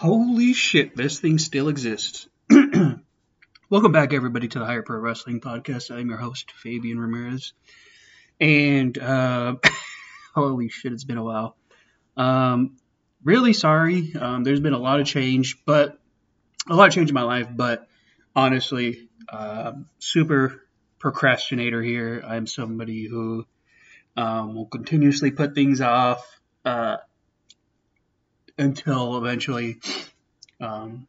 Holy shit, this thing still exists. Welcome back, everybody, to the Higher Pro Wrestling Podcast. I'm your host, Fabian Ramirez. And, uh, holy shit, it's been a while. Um, really sorry. Um, there's been a lot of change, but a lot of change in my life, but honestly, uh, super procrastinator here. I'm somebody who um, will continuously put things off. Uh, until eventually um,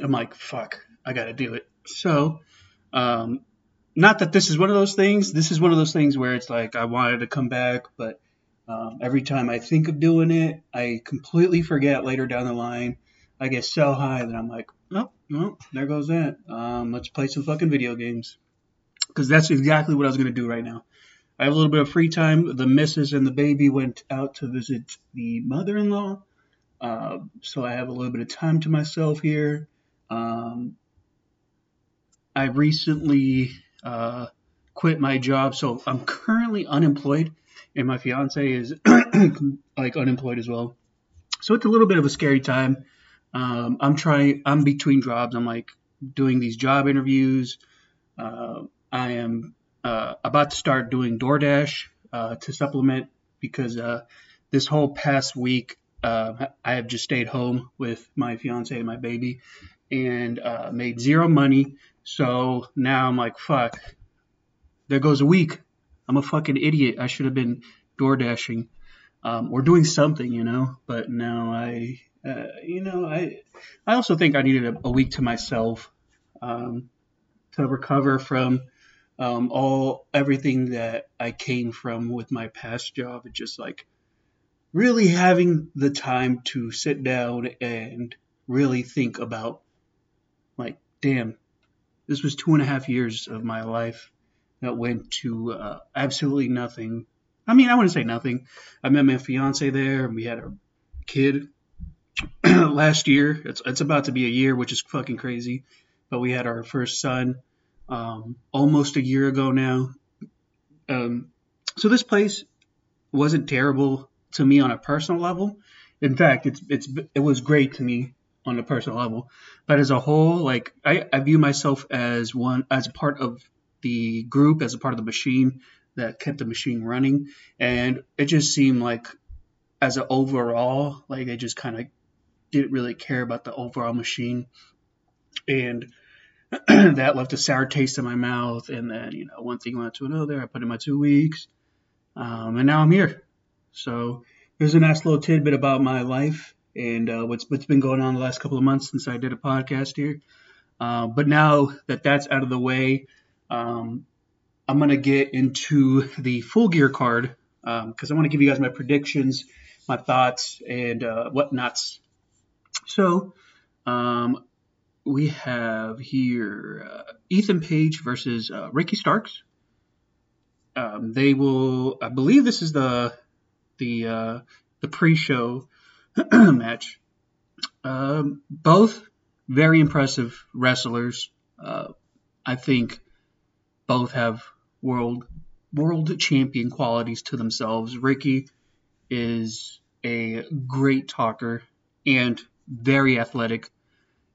I'm like, fuck, I got to do it. So, um, not that this is one of those things. This is one of those things where it's like I wanted to come back, but um, every time I think of doing it, I completely forget later down the line. I get so high that I'm like, oh, well, there goes that. Um, let's play some fucking video games. Because that's exactly what I was going to do right now. I have a little bit of free time. The missus and the baby went out to visit the mother in law. Uh, so I have a little bit of time to myself here. Um, I recently uh, quit my job, so I'm currently unemployed, and my fiance is like unemployed as well. So it's a little bit of a scary time. Um, I'm trying. I'm between jobs. I'm like doing these job interviews. Uh, I am uh, about to start doing DoorDash uh, to supplement because this whole past week uh, I have just stayed home with my fiance and my baby and uh, made zero money. So now I'm like, fuck, there goes a week. I'm a fucking idiot. I should have been door dashing um, or doing something, you know. But now I, uh, you know, I, I also think I needed a, a week to myself um, to recover from um, all everything that I came from with my past job. It's just like really having the time to sit down and really think about, like, damn, this was two and a half years of my life that went to uh, absolutely nothing. I mean, I wouldn't say nothing. I met my fiance there, and we had a kid last year. It's it's about to be a year, which is fucking crazy. But we had our first son um, almost a year ago now. Um, so this place wasn't terrible to me on a personal level. In fact, it's it's it was great to me on a personal level, but as a whole, like I, I view myself as one as a part of the group, as a part of the machine that kept the machine running, and it just seemed like as an overall, like they just kind of didn't really care about the overall machine, and that left a sour taste in my mouth. And then you know one thing went to another. I put in my two weeks, um, and now I'm here. So here's a nice little tidbit about my life and uh, what's what's been going on the last couple of months since I did a podcast here. Uh, but now that that's out of the way, um, I'm gonna get into the full gear card because um, I want to give you guys my predictions, my thoughts, and uh, whatnots. So um, we have here uh, Ethan Page versus uh, Ricky Starks. Um, they will, I believe, this is the the uh, the pre-show match. Um, both very impressive wrestlers. Uh, I think both have world world champion qualities to themselves. Ricky is a great talker and very athletic.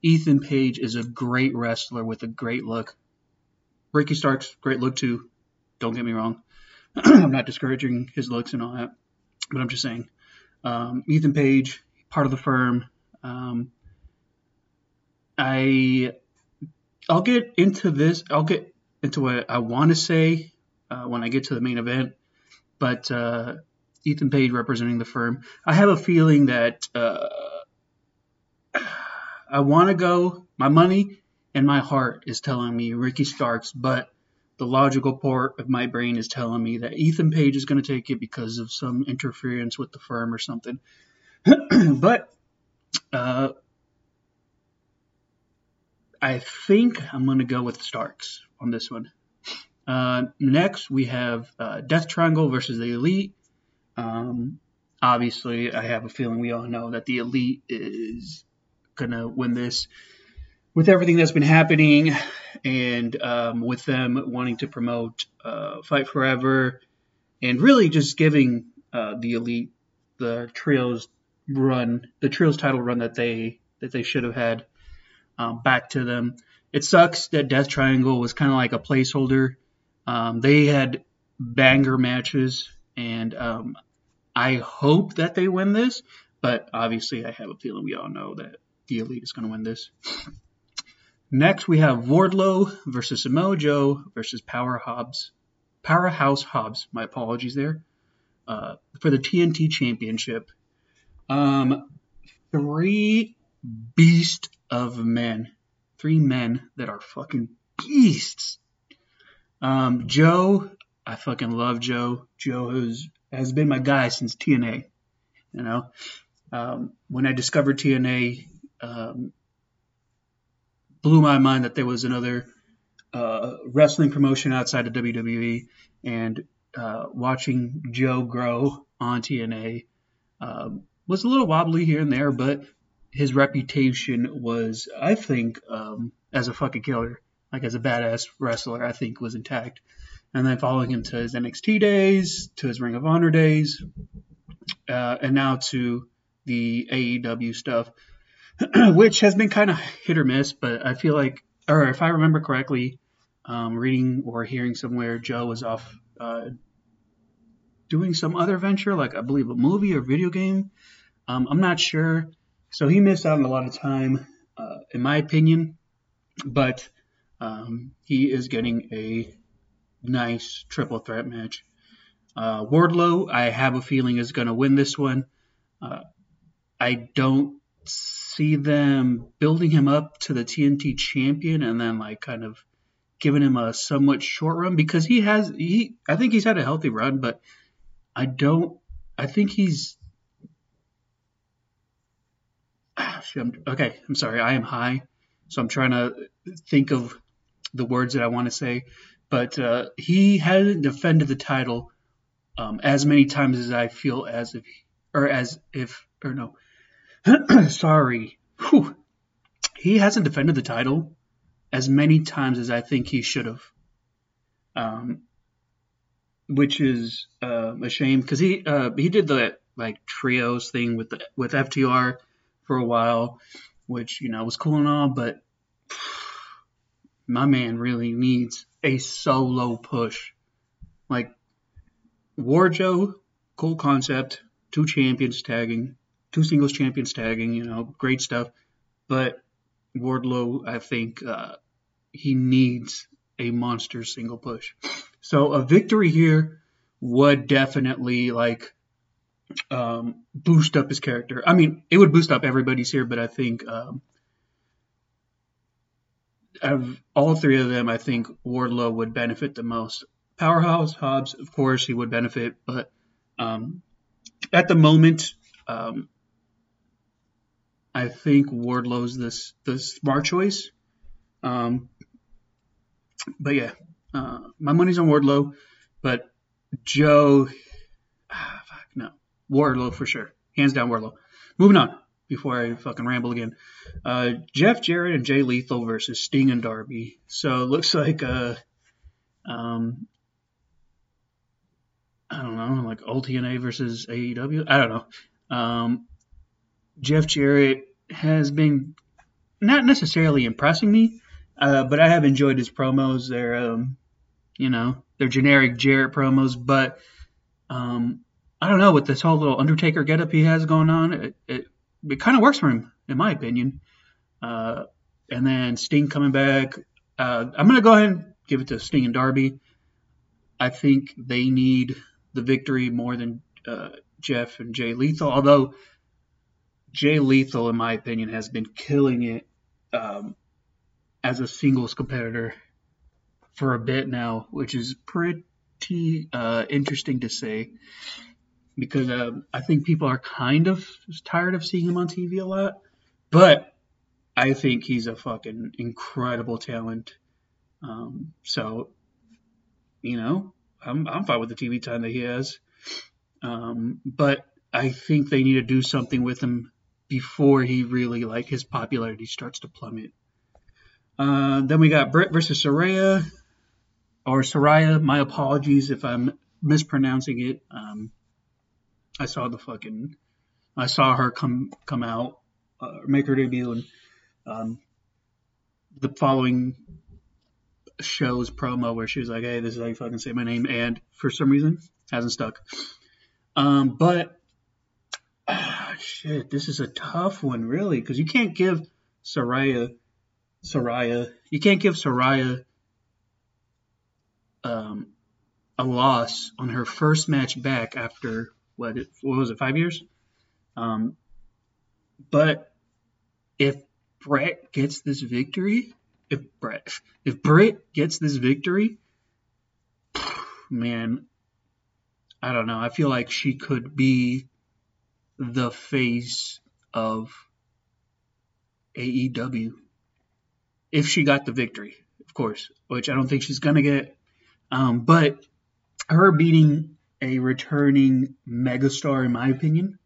Ethan Page is a great wrestler with a great look. Ricky Starks, great look too. Don't get me wrong. I'm not discouraging his looks and all that but I'm just saying. Um, Ethan Page, part of the firm. Um, I I'll get into this. I'll get into what I want to say uh, when I get to the main event. But uh, Ethan Page representing the firm. I have a feeling that uh, I want to go. My money and my heart is telling me Ricky Starks, but the logical part of my brain is telling me that Ethan Page is going to take it because of some interference with the firm or something. but uh, I think I'm going to go with Starks on this one. Uh, next, we have uh, Death Triangle versus the Elite. Um, obviously, I have a feeling we all know that the Elite is going to win this with everything that's been happening and um, with them wanting to promote uh, Fight Forever and really just giving uh, the elite the trios run, the trios title run that they that they should have had um, back to them. It sucks that Death Triangle was kind of like a placeholder. Um, they had banger matches, and um, I hope that they win this. But obviously, I have a feeling we all know that the Elite is going to win this. Next, we have Wardlow versus Samoa Joe versus Power Hobbs. Powerhouse Hobbs. My apologies there. Uh, for the TNT Championship. Um, three beast of men. Three men that are fucking beasts. Um, Joe, I fucking love Joe. Joe has, has been my guy since TNA. You know, um, when I discovered TNA, um, blew my mind that there was another uh, wrestling promotion outside of WWE, and uh, watching Joe grow on TNA um, was a little wobbly here and there, but his reputation was, I think, um, as a fucking killer, like as a badass wrestler, I think was intact. And then following him to his NXT days, to his Ring of Honor days, uh, and now to the AEW stuff, which has been kind of hit or miss. But I feel like, or if I remember correctly, um, reading or hearing somewhere, Joe was off uh, doing some other venture, like I believe a movie or video game. Um, I'm not sure. So he missed out on a lot of time, uh, in my opinion. But um, he is getting a nice triple threat match. Uh, Wardlow, I have a feeling, is going to win this one. Uh, I don't see them building him up to the TNT champion and then like kind of giving him a somewhat short run because he has he I think he's had a healthy run, but I don't I think he's okay. I'm sorry, I am high, so I'm trying to think of the words that I want to say. But uh, he hasn't defended the title um, as many times as I feel as if, or as if, or no, sorry, Whew. he hasn't defended the title as many times as I think he should have. Um, which is uh, a shame because he uh, he did the like trios thing with the with FTR for a while, which you know was cool and all, but my man really needs a solo push. Like Warjo, cool concept, two champions tagging, two singles champions tagging, you know, great stuff. But Wardlow, I think uh, he needs a monster single push. So a victory here would definitely like um, boost up his character. I mean, it would boost up everybody's here, but I think um, of all three of them, I think Wardlow would benefit the most. Powerhouse Hobbs, of course, he would benefit, but um, at the moment, um, I think Wardlow's this the smart choice. Um, but yeah, uh, my money's on Wardlow, but Joe, ah, fuck no, Wardlow for sure, hands down Wardlow. Moving on before I fucking ramble again. Uh, Jeff Jarrett and Jay Lethal versus Sting and Darby. So it looks like uh, um, I don't know, like OTNA versus AEW. I don't know. Um, Jeff Jarrett has been not necessarily impressing me, uh, but I have enjoyed his promos. They're, um, you know, they're generic Jarrett promos, but um, I don't know with this whole little Undertaker getup he has going on, it, it, it kind of works for him, in my opinion. Uh, and then Sting coming back. Uh, I'm gonna go ahead and give it to Sting and Darby. I think they need the victory more than uh, Jeff and Jay Lethal, although Jay Lethal, in my opinion, has been killing it um, as a singles competitor for a bit now, which is pretty uh, interesting to say because uh, I think people are kind of tired of seeing him on TV a lot. But I think he's a fucking incredible talent. Um, so, you know, I'm, I'm fine with the TV time that he has. Um, but I think they need to do something with him before he really like his popularity starts to plummet. Uh, then we got Britt versus Saraya, or Saraya. My apologies if I'm mispronouncing it. Um, I saw the fucking, I saw her come come out uh, make her debut, and um, the following show's promo where she was like, "Hey, this is how you fucking say my name," and for some reason hasn't stuck. Um, but ah, shit, this is a tough one, really, because you can't give Saraya, Saraya, you can't give Saraya um, a loss on her first match back after what? What was it? Five years. Um, but if Brett gets this victory, if Brett, if Britt gets this victory, man, I don't know. I feel like she could be the face of AEW if she got the victory, of course, which I don't think she's gonna get. Um, but her beating a returning megastar, in my opinion,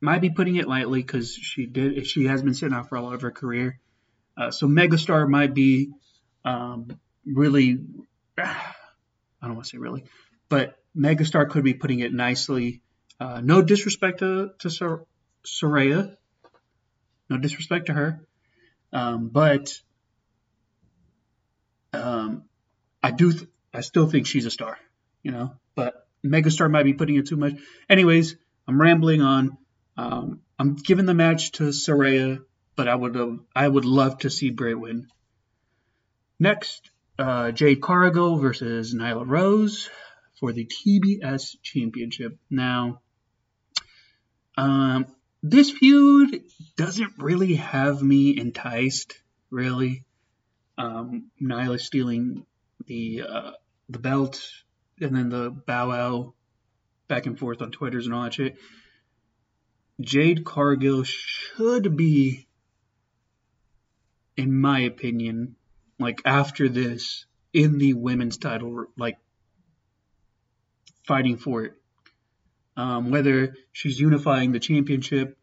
might be putting it lightly because she did she has been sitting out for a lot of her career. Uh, so megastar might be um, really, I don't want to say really, but megastar could be putting it nicely. Uh, no disrespect to to Sor- Saraya, no disrespect to her, um, but um, I do th- I still think she's a star, you know. But megastar might be putting it too much. Anyways, I'm rambling on. Um, I'm giving the match to Soraya, but I would uh, I would love to see Bray win. Next, uh, Jade Cargill versus Nyla Rose for the TBS Championship. Now, um, this feud doesn't really have me enticed, really. Um, Nyla stealing the uh, the belt and then the bow wow back and forth on Twitters and all that shit. Jade Cargill should be, in my opinion, like after this, in the women's title, like fighting for it. Um, whether she's unifying the championship,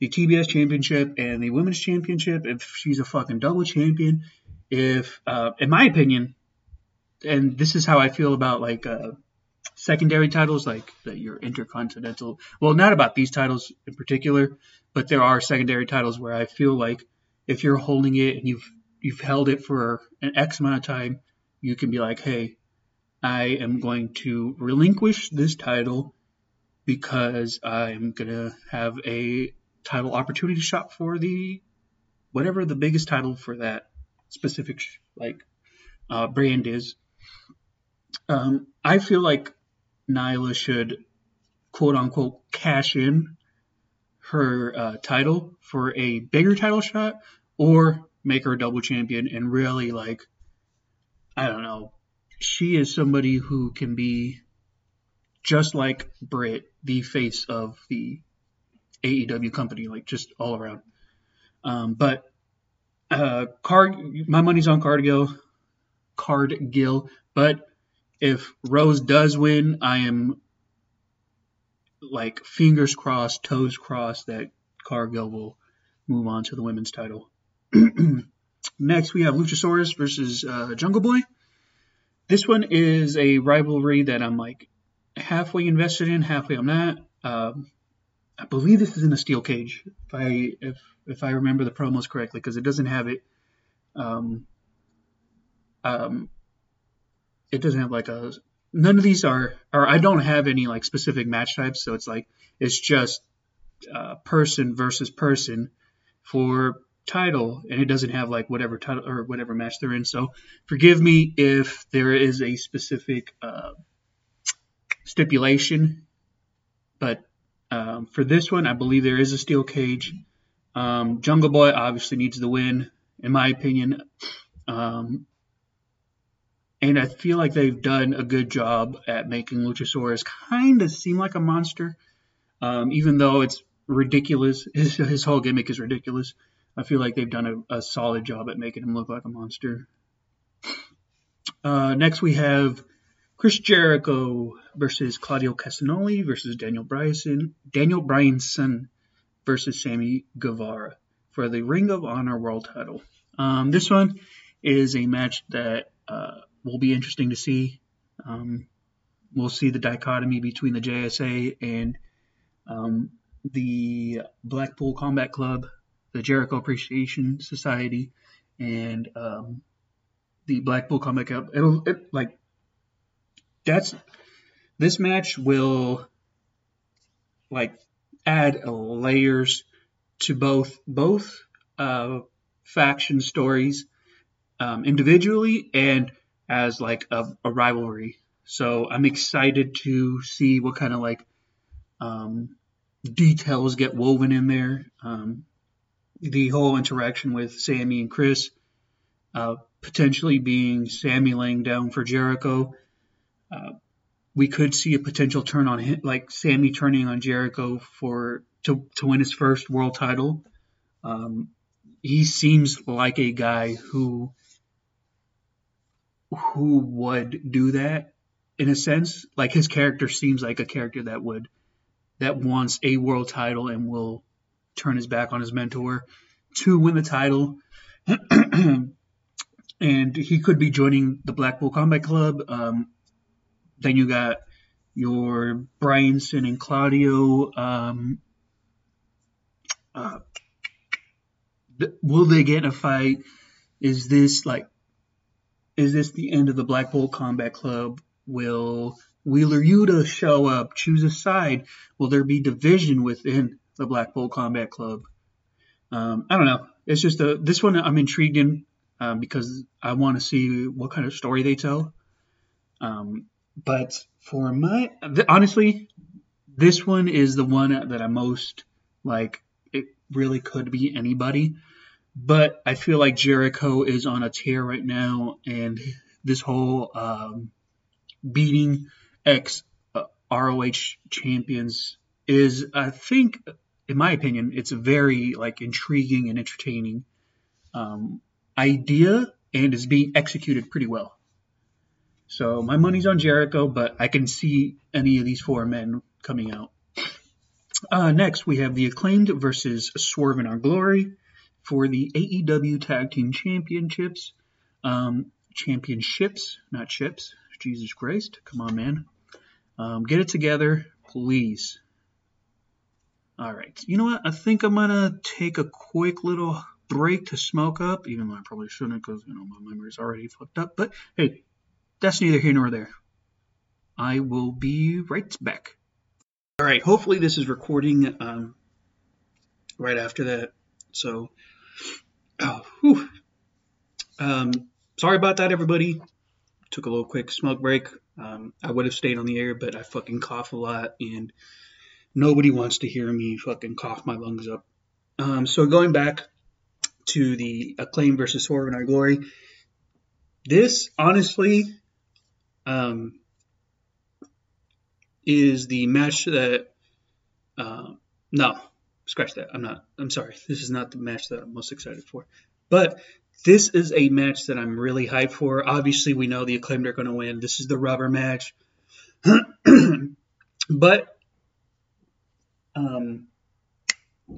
the TBS championship, and the women's championship, if she's a fucking double champion, if, uh, in my opinion, and this is how I feel about like uh, secondary titles like your intercontinental. Well, not about these titles in particular, but there are secondary titles where I feel like if you're holding it and you've you've held it for an X amount of time, you can be like, hey, I am going to relinquish this title because I'm gonna have a title opportunity shot for the whatever the biggest title for that specific like uh, brand is. Um, I feel like Nyla should quote unquote cash in her uh, title for a bigger title shot or make her a double champion and really like I don't know. She is somebody who can be just like Britt, the face of the AEW company, like just all around. Um, but uh, card, my money's on Cargill, Cargill. But if Rose does win, I am like fingers crossed, toes crossed that Cargill will move on to the women's title. Next, we have Luchasaurus versus uh, Jungle Boy. This one is a rivalry that I'm like halfway invested in, halfway I'm not. Um, I believe this is in a steel cage, if I if if I remember the promos correctly, because it doesn't have it. Um, um, it doesn't have like a none of these are or I don't have any like specific match types, so it's like it's just uh, person versus person for title, and it doesn't have like whatever title or whatever match they're in. So forgive me if there is a specific uh, stipulation, but um, for this one, I believe there is a steel cage. Um, Jungle Boy obviously needs the win, in my opinion. Um, and I feel like they've done a good job at making Luchasaurus kind of seem like a monster, um, even though it's ridiculous. His, his whole gimmick is ridiculous. I feel like they've done a, a solid job at making him look like a monster. Uh, next, we have Chris Jericho versus Claudio Castagnoli versus Daniel Bryson, Daniel Bryanson versus Sammy Guevara for the Ring of Honor World Title. Um, this one is a match that uh, will be interesting to see. Um, we'll see the dichotomy between the JSA and um, the Blackpool Combat Club, the Jericho Appreciation Society, and um, the Blackpool Combat Club. It'll it, like that's this match will like add layers to both both uh, faction stories um, individually and as like a, a, rivalry. So I'm excited to see what kind of like um, details get woven in there. Um, the whole interaction with Sammy and Chris, uh, potentially being Sammy laying down for Jericho. Uh, we could see a potential turn on him, like Sammy turning on Jericho for to to win his first world title. Um, he seems like a guy who who would do that in a sense. Like his character seems like a character that would that wants a world title and will turn his back on his mentor to win the title. and he could be joining the Blackpool Combat Club. Um, then you got your Bryanson and Claudio. Um, uh, will they get in a fight? Is this like, is this the end of the Blackpool Combat Club? Will Wheeler Yuta show up, choose a side? Will there be division within the Blackpool Combat Club? Um, I don't know. It's just a this one I'm intrigued in um, because I want to see what kind of story they tell. Um, but for my honestly, this one is the one that I'm most like. It really could be anybody, but I feel like Jericho is on a tear right now, and this whole um, beating ex uh, ROH champions is, I think, in my opinion, it's a very like intriguing and entertaining um, idea, and is being executed pretty well. So my money's on Jericho, but I can see any of these four men coming out. Uh, next, we have the acclaimed versus Swerve in Our Glory for the AEW Tag Team Championships. Um, championships, not ships. Jesus Christ. Come on, man. Um, get it together, please. All right. You know what? I think I'm going to take a quick little break to smoke up, even though I probably shouldn't because, you know, my memory's already fucked up. But hey, that's neither here nor there. I will be right back. All right, hopefully this is recording um, right after that. So, oh. Um, sorry about that, everybody. Took a little quick smoke break. Um, I would have stayed on the air, but I fucking cough a lot, and nobody wants to hear me fucking cough my lungs up. Um, so going back to the acclaim versus Swerve in Our Glory, this honestly um, is the match that. Uh, no, scratch that. I'm not. I'm sorry. This is not the match that I'm most excited for. But this is a match that I'm really hyped for. Obviously, we know the acclaimed are going to win. This is the rubber match. but, um,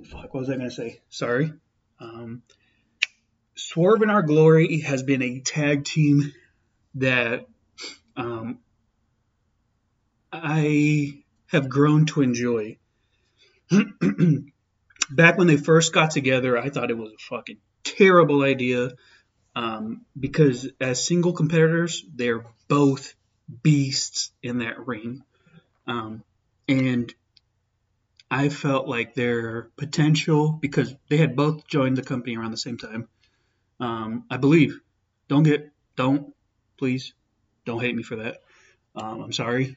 fuck, what was I going to say? Sorry. Um, Swerve in Our Glory has been a tag team that um, I have grown to enjoy. Back when they first got together, I thought it was a fucking terrible idea um, because as single competitors, they're both beasts in that ring. Um, and I felt like their potential, because they had both joined the company around the same time, um, I believe. Don't get, don't, please, don't hate me for that. Um, I'm sorry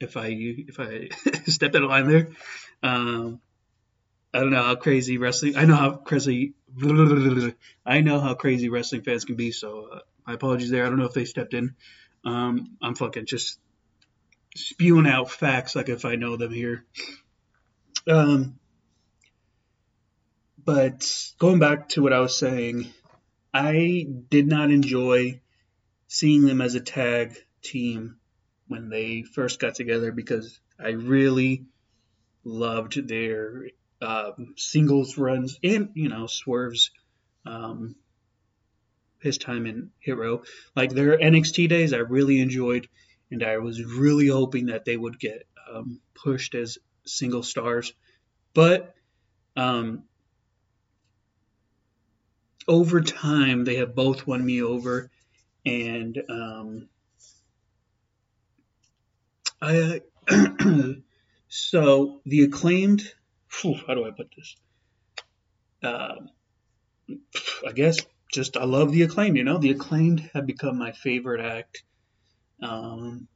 if I if I stepped out of line there. Um, I don't know how crazy wrestling. I know how crazy. I know how crazy wrestling fans can be. So uh, my apologies there. I don't know if they stepped in. Um, I'm fucking just spewing out facts like if I know them here. Um, but going back to what I was saying, I did not enjoy seeing them as a tag team when they first got together because I really loved their um, singles runs and you know Swerve's um, his time in Hit Row. Like their NXT days, I really enjoyed, and I was really hoping that they would get um, pushed as single stars but um, over time they have both won me over, and um, I so the acclaimed. Whew, how do I put this? Uh, I guess just I love the acclaimed. You know, the acclaimed have become my favorite act. Um,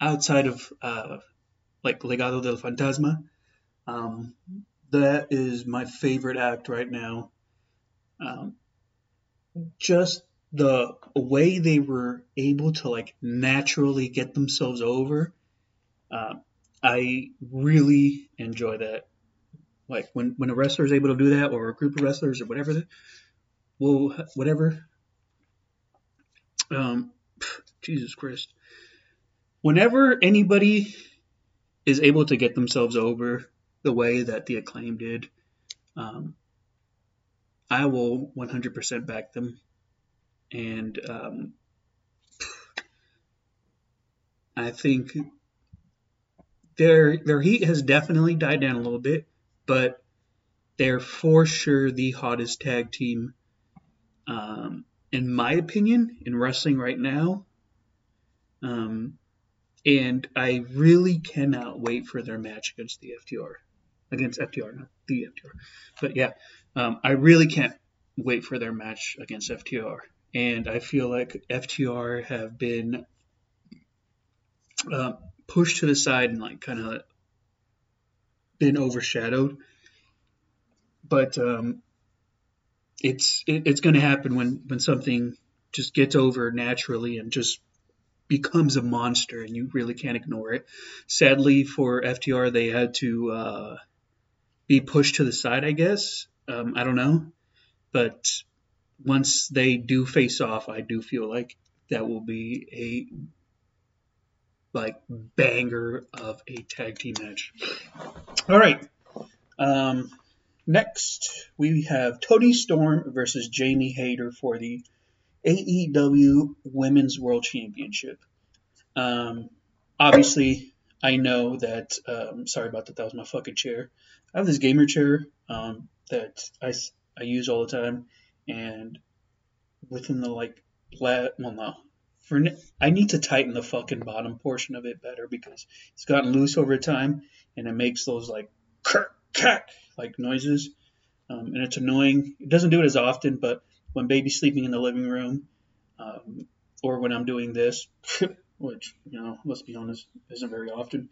outside of uh, like Legado del Fantasma, um, that is my favorite act right now. Um, just the way they were able to like naturally get themselves over, uh, I really enjoy that. Like when when a wrestler is able to do that, or a group of wrestlers, or whatever, well, whatever. Um, Jesus Christ. Whenever anybody is able to get themselves over the way that the acclaim did, um, I will 100% back them. And um, I think their their heat has definitely died down a little bit, but they're for sure the hottest tag team, um, in my opinion, in wrestling right now. Um, and I really cannot wait for their match against the FTR, against FTR, not the FTR, but yeah, um, I really can't wait for their match against FTR. And I feel like FTR have been uh, pushed to the side and like kind of been overshadowed. But um, it's it, it's going to happen when when something just gets over naturally and just becomes a monster and you really can't ignore it. Sadly for FTR, they had to uh, be pushed to the side, I guess. Um, I don't know, but once they do face off, I do feel like that will be a like banger of a tag team match. All right. Um, next, we have Toni Storm versus Jamie Hayter for the AEW Women's World Championship. Um, obviously, I know that. Um, sorry about that. That was my fucking chair. I have this gamer chair um, that I, I use all the time, and within the like, la- well, no, for I need to tighten the fucking bottom portion of it better because it's gotten loose over time, and it makes those like crack like noises, um, and it's annoying. It doesn't do it as often, but when baby's sleeping in the living room, um, or when I'm doing this, which you know, let's be honest, isn't very often.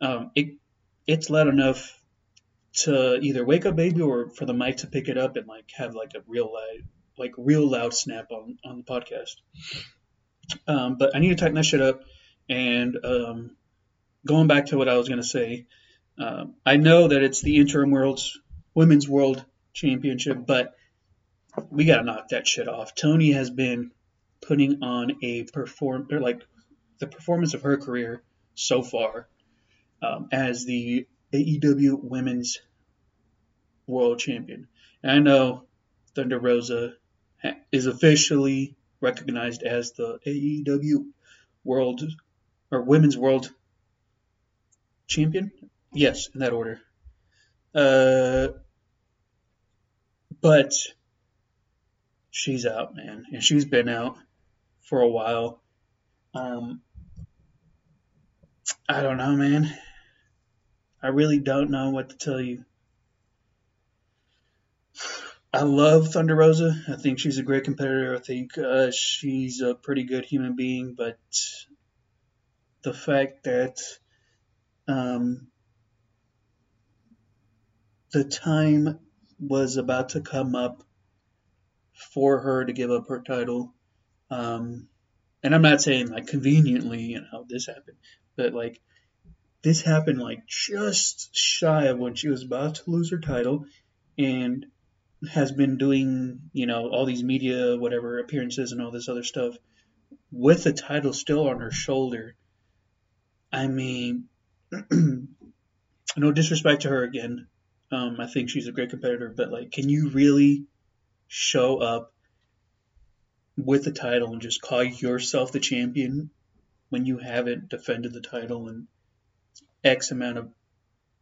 Um, it it's loud enough to either wake up baby or for the mic to pick it up and like have like a real loud, like real loud snap on on the podcast. Um, but I need to tighten that shit up. And um, going back to what I was gonna say, uh, I know that it's the interim world's women's world championship, but we gotta knock that shit off. Toni has been putting on a perform or like the performance of her career so far um, as the AEW Women's World Champion. And I know Thunder Rosa is officially recognized as the AEW World or Women's World Champion. Yes, in that order. Uh, but she's out, man, and she's been out for a while. Um, I don't know, man. I really don't know what to tell you. I love Thunder Rosa. I think she's a great competitor. I think uh, she's a pretty good human being, but the fact that um, the time was about to come up for her to give up her title. Um, and I'm not saying like conveniently, you know, this happened, but like this happened like just shy of when she was about to lose her title and has been doing, you know, all these media, whatever appearances and all this other stuff with the title still on her shoulder. I mean, no disrespect to her again. Um, I think she's a great competitor, but like, can you really show up with the title and just call yourself the champion when you haven't defended the title in X amount of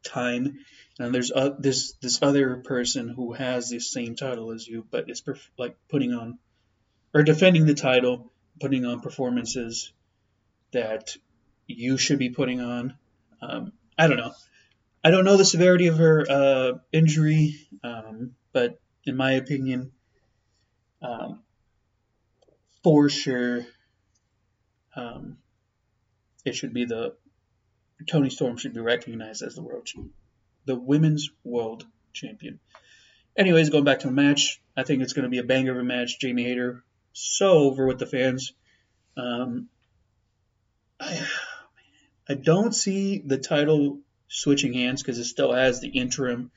time and there's uh, this this other person who has the same title as you, but is perf- like putting on or defending the title, putting on performances that you should be putting on. Um, I don't know. I don't know the severity of her uh, injury, um, but in my opinion, um, for sure, um, it should be the Toni Storm should be recognized as the world champion. the women's world champion. Anyways, going back to the match, I think it's going to be a banger of a match. Jamie Hayter so over with the fans. Um, I, I don't see the title switching hands because it still has the interim,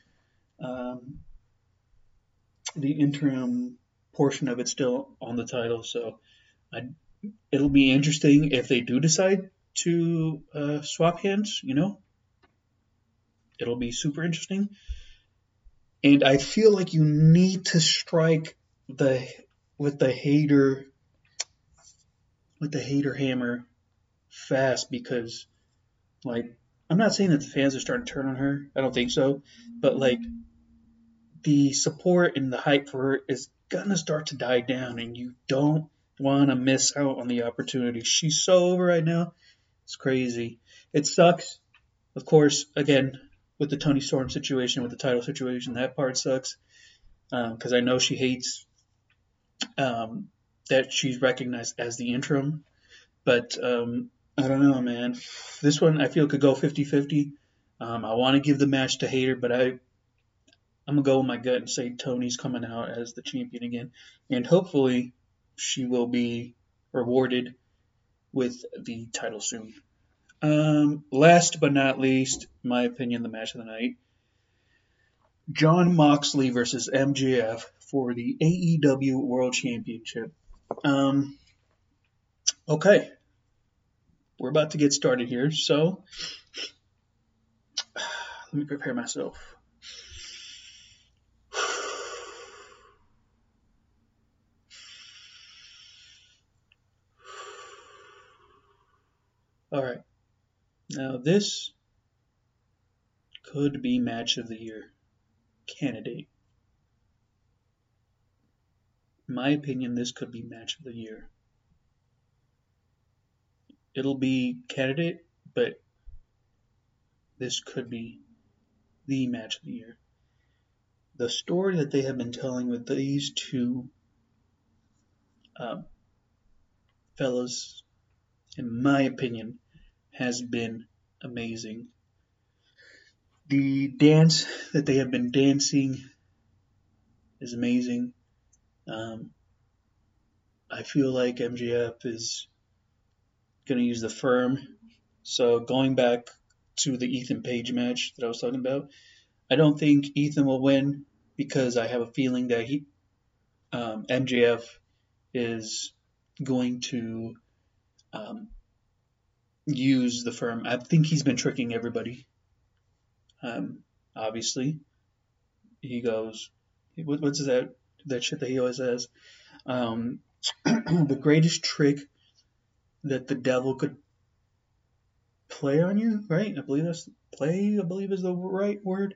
um, the interim portion of it still on the title. So I, it'll be interesting if they do decide to uh, swap hands. You know, it'll be super interesting. And I feel like you need to strike the with the Hayter with the Hayter hammer fast because like I'm not saying that the fans are starting to turn on her. I don't think so. But like the support and the hype for her is gonna start to die down and you don't wanna miss out on the opportunity. She's so over right now. It's crazy. It sucks. Of course, again, with the Toni Storm situation, with the title situation, that part sucks. Because um, I know she hates um, that she's recognized as the interim. But um, I don't know, man. This one I feel could go 50 50. Um, I want to give the match to Hayter, but I, I'm to go with my gut and say Toni's coming out as the champion again. And hopefully she will be rewarded with the title soon. Um, last but not least, my opinion, the match of the night. Jon Moxley versus MJF for the AEW World Championship. Um, okay, we're about to get started here, so let me prepare myself. All right. Now, this could be match of the year candidate. In my opinion, this could be match of the year. It'll be candidate, but this could be the match of the year. The story that they have been telling with these two um, fellows, in my opinion, has been amazing. The dance that they have been dancing is amazing. Um, I feel like MJF is going to use the firm. So going back to the Ethan Page match that I was talking about, I don't think Ethan will win because I have a feeling that he um, is going to um, use the firm. I think he's been tricking everybody. Um, obviously, he goes, what, what's that that shit that he always says? Um, the greatest trick that the devil could play on you, right? I believe that's play. I believe is the right word.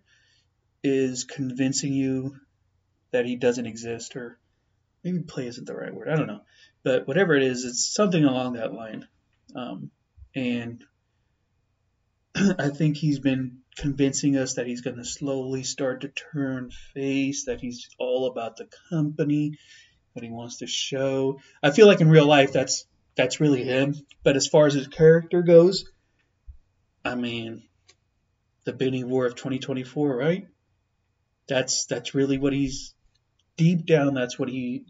Is convincing you that he doesn't exist, or maybe play isn't the right word. I don't know, but whatever it is, it's something along that line. Um, and I think he's been convincing us that he's going to slowly start to turn face, that he's all about the company, that he wants to show. I feel like in real life that's that's really him, but as far as his character goes, I mean, the bidding war of 2024, right? That's that's really what he's deep down. That's what he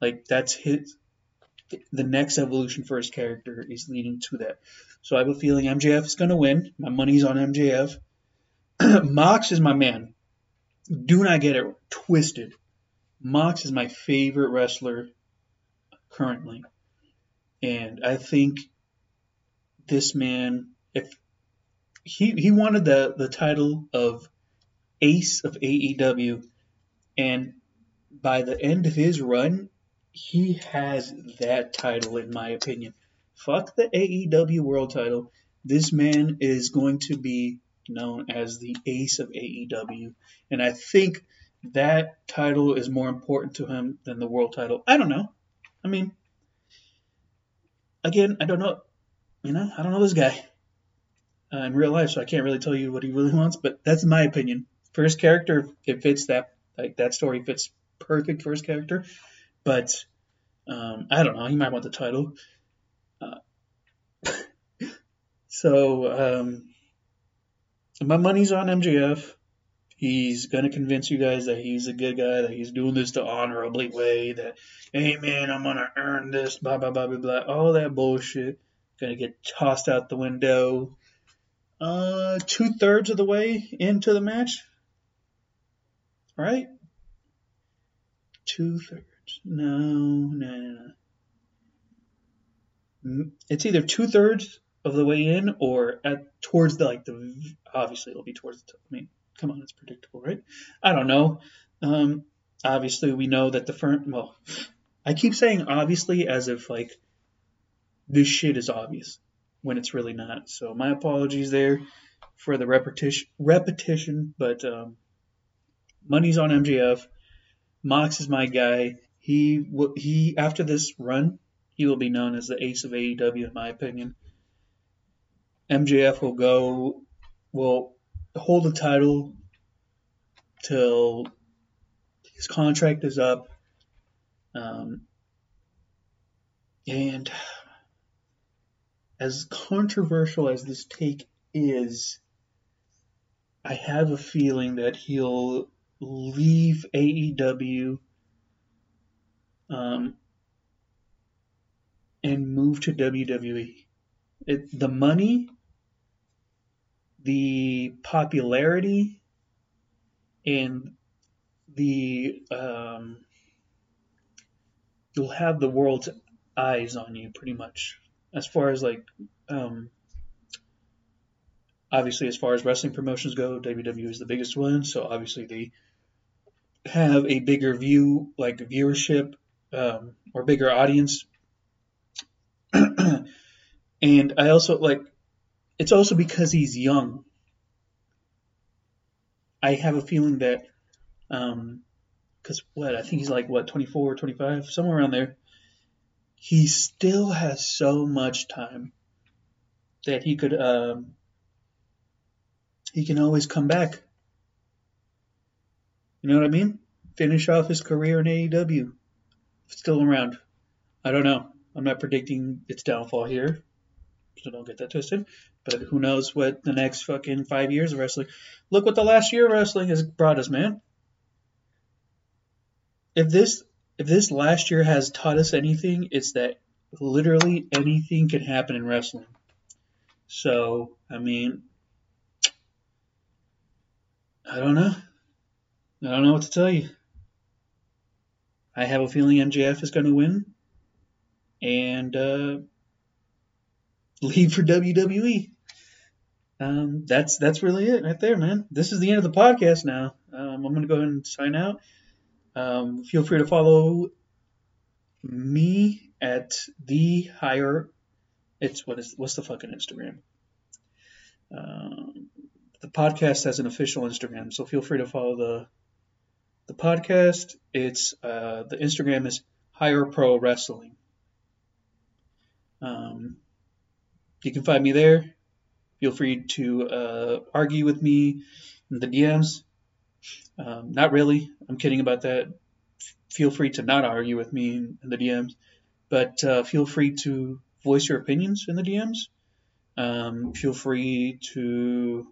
like. That's his the next evolution for his character is leading to that. So I have a feeling MJF is going to win. My money's on MJF. Mox is my man. Do not get it twisted. Mox is my favorite wrestler currently. And I think this man, if he he wanted the, the title of Ace of AEW, and by the end of his run, he has that title, in my opinion. Fuck the AEW World title. This man is going to be known as the ace of AEW. And I think that title is more important to him than the world title. I don't know. I mean, again, I don't know. You know, I don't know this guy uh, in real life, so I can't really tell you what he really wants. But that's my opinion. His character, it fits that like that story fits perfect his character. But um, I don't know. He might want the title. Uh, so um, my money's on MJF. He's gonna convince you guys that he's a good guy, that he's doing this the honorably way, that hey man, I'm gonna earn this, blah blah blah blah blah, all that bullshit. Gonna get tossed out the window. Uh, two thirds of the way into the match. Right? Two thirds. No, no, no, no. It's either two thirds of the way in or at towards the like the obviously it'll be towards the top. I mean, come on, it's predictable, right? I don't know. Um, obviously we know that the firm. Well, I keep saying obviously as if like this shit is obvious when it's really not. So my apologies there for the repetition. Repetition, but um, money's on MJF. Mox is my guy. He he after this run, he will be known as the ace of AEW in my opinion. MJF will go will hold the title till his contract is up. Um, and as controversial as this take is, I have a feeling that he'll leave AEW um, and move to WWE. It, the money the popularity and the um, you'll have the world's eyes on you pretty much as far as like um, obviously as far as wrestling promotions go WWE is the biggest one so obviously they have a bigger view like viewership um, or bigger audience and I also like it's also because he's young. I have a feeling that, um, because what I think he's like what 24, 25, somewhere around there. He still has so much time that he could, um, he can always come back. You know what I mean? Finish off his career in AEW. Still around. I don't know. I'm not predicting its downfall here so don't get that twisted. But who knows what the next fucking five years of wrestling. Look what the last year of wrestling has brought us, man. If this if this last year has taught us anything, it's that literally anything can happen in wrestling. So, I mean, I don't know. I don't know what to tell you. I have a feeling MJF is going to win. And, uh, leave for WWE. Um, that's that's really it right there, man. This is the end of the podcast now. Um, I'm gonna go ahead and sign out. Um, feel free to follow me at the higher. It's what is what's the fucking Instagram? Um, the podcast has an official Instagram, so feel free to follow the the podcast. It's uh, the Instagram is Higher Pro Wrestling. Um, you can find me there. Feel free to uh, argue with me in the DMs. Um, not really. I'm kidding about that. Feel free to not argue with me in, the DMs, but uh, feel free to voice your opinions in the DMs. Um, feel free to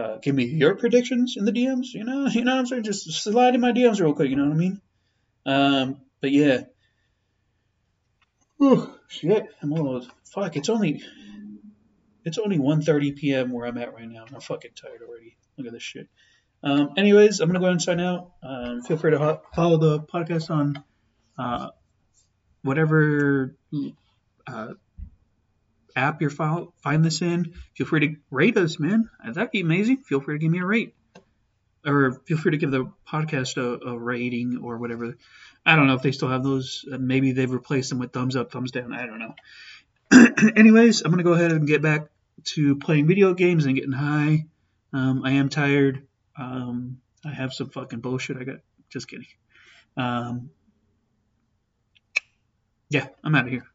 uh, give me your predictions in the DMs. You know, you know what I'm saying? Just slide in my DMs real quick. You know what I mean? Um, but yeah. Whew, shit, I'm little fuck. It's only it's only 1:30 p.m. where I'm at right now. I'm fucking tired already. Look at this shit. Um, anyways, I'm gonna go ahead and sign out. Um, feel free to ho- follow the podcast on uh, whatever uh, app you're file- find this in. Feel free to rate us, man. That'd be amazing. Feel free to give me a rate, or feel free to give the podcast a, a rating or whatever. I don't know if they still have those. Uh, maybe they've replaced them with thumbs up, thumbs down. I don't know. Anyways, I'm gonna go ahead and get back to playing video games and getting high. Um, I am tired. Um, I have some fucking bullshit. I got. Just kidding. Um, yeah, I'm out of here.